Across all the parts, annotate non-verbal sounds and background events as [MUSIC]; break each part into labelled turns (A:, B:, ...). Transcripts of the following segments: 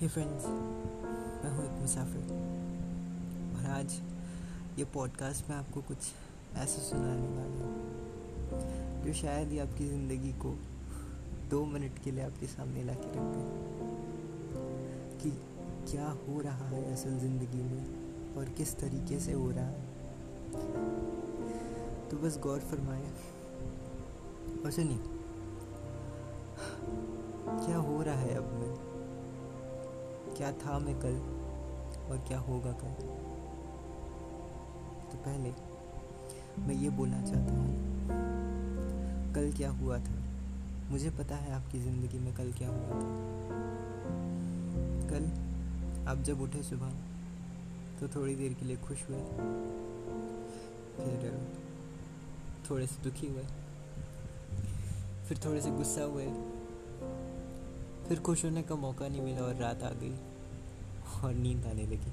A: हे friends मैं हूँ एक मुसाफिर। और आज ये पॉडकास्ट में आपको कुछ ऐसा सुनाने वाला हूँ, जो शायद ही आपकी ज़िंदगी को दो मिनट के लिए आपके सामने ला के रख कि क्या हो रहा है असल ज़िंदगी में और किस तरीके से हो रहा है? तो बस गौर फरमाए। और सुनिए, क्या हो रहा है अब मैं? क्या था मैं कल और क्या होगा कल? तो पहले मैं ये बोलना चाहता हूँ, कल क्या हुआ था? मुझे पता है आपकी ज़िंदगी में कल क्या हुआ था। कल आप जब उठे सुबह तो थोड़ी देर के लिए खुश हुए, फिर थोड़े से दुखी हुए, फिर थोड़े से गुस्सा हुए, फिर खुश होने का मौका नहीं मिला और रात आ गई। और नींद आने लगी।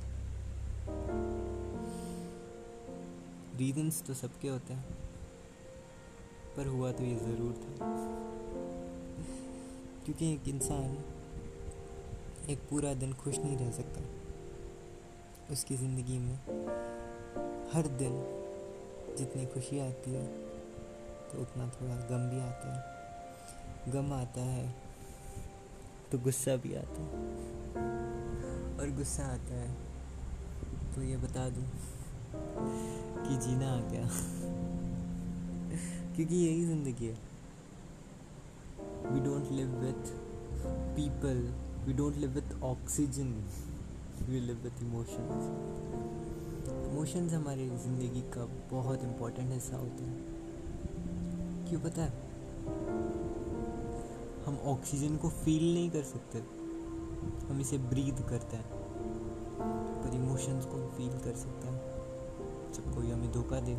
A: रीजंस तो सबके होते हैं, पर हुआ तो ये ज़रूर था। क्योंकि एक इंसान एक पूरा दिन खुश नहीं रह सकता। उसकी ज़िंदगी में हर दिन जितनी खुशी आती है तो उतना थोड़ा गम भी आता है। गम आता है तो गुस्सा भी आता है। और गुस्सा आता है। तो ये बता दूँ कि जीना आ गया। क्योंकि यही ज़िंदगी है। We don't live with people we don't live with oxygen we live with emotions emotions हमारी ज़िंदगी का बहुत इम्पोर्टेंट हिस्सा होता है। क्यों पता है? हम ऑक्सीजन को फील नहीं कर सकते। हम इसे ब्रीद करते हैं। पर इमोशंस को फील कर सकते हैं। जब कोई हमें धोखा दे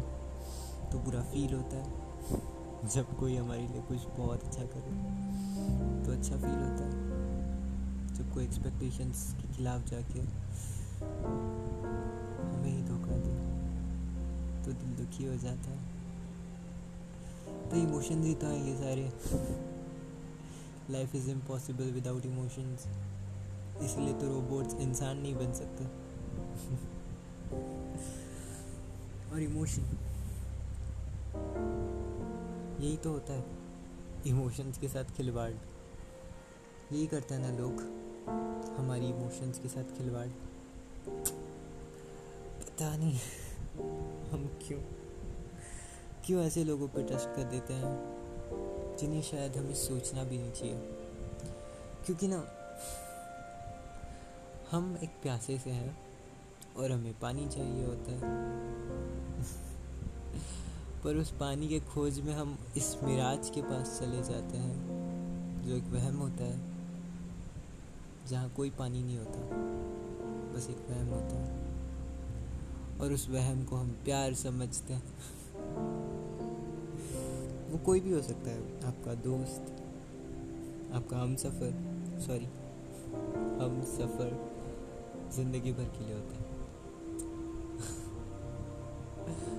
A: तो बुरा फील होता है। जब कोई हमारे लिए कुछ बहुत अच्छा करे तो अच्छा फील होता है। जब कोई एक्सपेक्टेशंस के खिलाफ जाके हमें ही धोखा दे तो दिल दुखी हो जाता है। तो इमोशंस ही तो है ये सारे। Life is impossible without emotions इसलिए तो रोबोट्स इंसान नहीं बन सकते। और इमोशन यही तो होता है। इमोशंस के साथ खिलवाड़। यही करते हैं ना लोग। हमारी इमोशंस के साथ खिलवाड़। पता नहीं, हम क्यों? क्यों ऐसे लोगों पर ट्रस्ट कर देते हैं? जिन्हें शायद हमें सोचना भी नहीं चाहिए। क्योंकि ना हम एक प्यासे से हैं और हमें पानी चाहिए होता है। पर उस पानी के खोज में हम इस मिराज के पास चले जाते हैं, जो एक वहम होता है, जहाँ कोई पानी नहीं होता, बस एक वहम होता है। और उस वहम को हम प्यार समझते हैं। वो कोई भी हो सकता है, आपका दोस्त, आपका हम सफ़र सॉरी हम सफ़र ज़िंदगी भर के लिए होता है।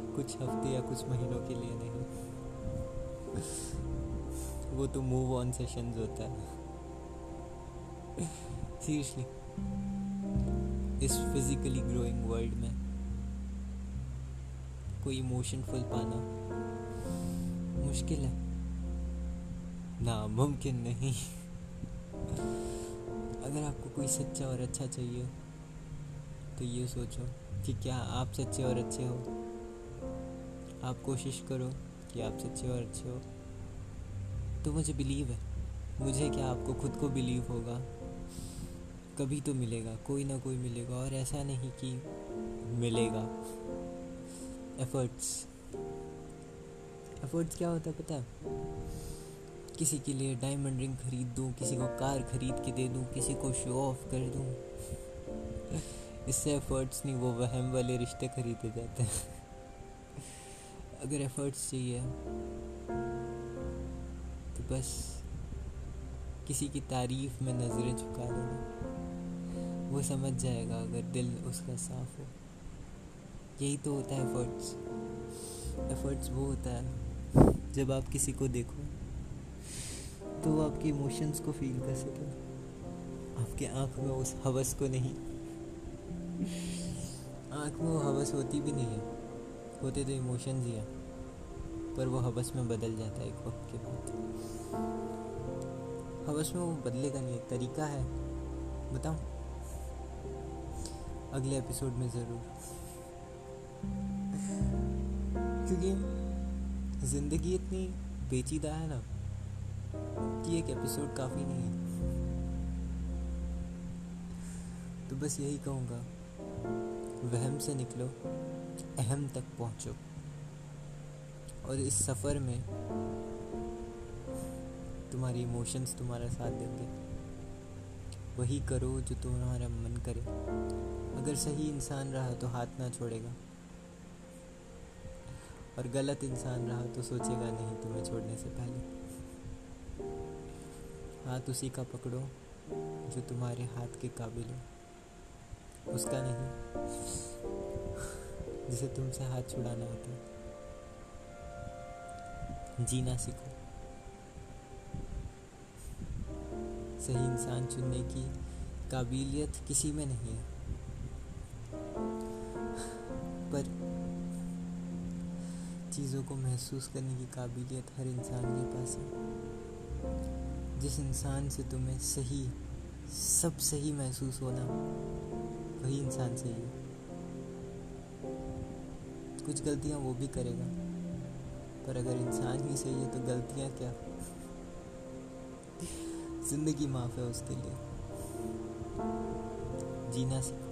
A: [LAUGHS] कुछ हफ़्ते या कुछ महीनों के लिए नहीं। [LAUGHS] वो तो मूव ऑन सेशंस होता है। [LAUGHS] सीरियसली इस फिजिकली ग्रोइंग वर्ल्ड में कोई इमोशनफुल पाना मुश्किल है। नामुमकिन नहीं। अगर आपको कोई सच्चा और अच्छा चाहिए तो ये सोचो कि क्या आप सच्चे और अच्छे हो। आप कोशिश करो कि आप सच्चे और अच्छे हो। तो मुझे बिलीव है। मुझे क्या आपको खुद को बिलीव होगा? कभी तो मिलेगा, कोई ना कोई मिलेगा और ऐसा नहीं कि मिलेगा। एफर्ट्स एफर्ट्स क्या होता है पता है? किसी के लिए डायमंड रिंग खरीद दूँ, किसी को कार खरीद के दे दूँ, किसी को शो ऑफ़ कर दूँ। इससे एफर्ट्स नहीं, वो वहम वाले रिश्ते खरीदे जाते हैं। अगर एफर्ट्स चाहिए तो बस किसी की तारीफ़ में नज़रें झुका देना। वो समझ जाएगा अगर दिल उसका साफ़ हो। यही तो होता है एफर्ट्स एफर्ट्स वो होता है, जब आप किसी को देखो तो वो आपके इमोशंस को फील कर सके। आपके आँख में उस हवस को नहीं। आँख में वो हवस होती भी नहीं। है होते तो इमोशंस ही हैं, पर वो हवस में बदल जाता है एक वक्त के बाद। हवस में वो बदलेगा नहीं, एक तरीका है। बताऊँ? अगले एपिसोड में ज़रूर। क्योंकि ज़िंदगी इतनी पेचीदा है ना, कि एक एपिसोड काफ़ी नहीं है। तो बस यही कहूँगा। वहम से निकलो, अहम तक पहुँचो। और इस सफ़र में तुम्हारी इमोशंस तुम्हारा साथ देंगे। वही करो जो तुम्हारा मन करे। अगर सही इंसान रहा तो हाथ ना छोड़ेगा। और गलत इंसान रहा तो सोचेगा, नहीं, तुम्हें छोड़ने से पहले। हाथ उसी का पकड़ो जो तुम्हारे हाथ के काबिल हो। उसका नहीं। जिसे तुमसे हाथ छुड़ाना होता है। जीना सीखो। सही इंसान चुनने की काबिलियत किसी में नहीं है। पर चीज़ों को महसूस करने की काबिलियत हर इंसान के पास है। जिस इंसान से तुम्हें सही, सब सही महसूस होना वही इंसान सही है। कुछ गलतियाँ वो भी करेगा। पर अगर इंसान ही सही है तो गलतियाँ क्या? ज़िंदगी माफ़ है उसके लिए। जीना सीखो।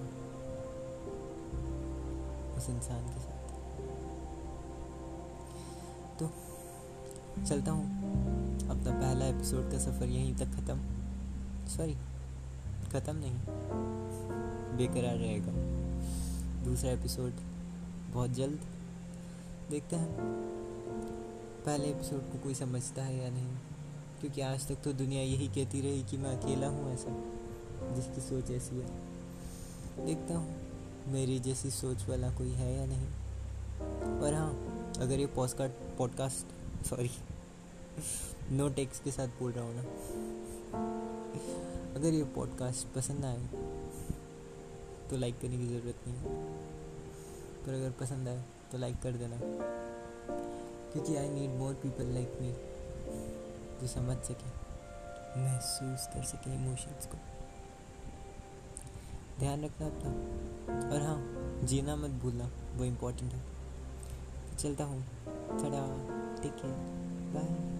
A: उस इंसान के साथ। तो चलता हूँ। अपना पहला एपिसोड का सफ़र यहीं तक ख़त्म। सॉरी ख़त्म नहीं, बेकरार रहेगा। दूसरा एपिसोड बहुत जल्द देखते हैं। पहले एपिसोड को कोई समझता है या नहीं? क्योंकि आज तक तो दुनिया यही कहती रही कि मैं अकेला हूँ ऐसा, जिसकी सोच ऐसी है। देखता हूँ, मेरी जैसी सोच वाला कोई है या नहीं? और हाँ अगर ये podcast podcast sorry no takes के साथ बोल रहा हूँ ना। अगर ये पॉडकास्ट पसंद आए तो लाइक करने की ज़रूरत नहीं है। पर अगर पसंद आए तो लाइक कर देना। क्योंकि I need more people like me जो समझ सके, महसूस कर सके इमोशंस को। ध्यान रखना अपना। और हाँ जीना मत भूलना, वो इम्पोर्टेंट है। चलता हूँ। चढ़ा टेक केयर बाय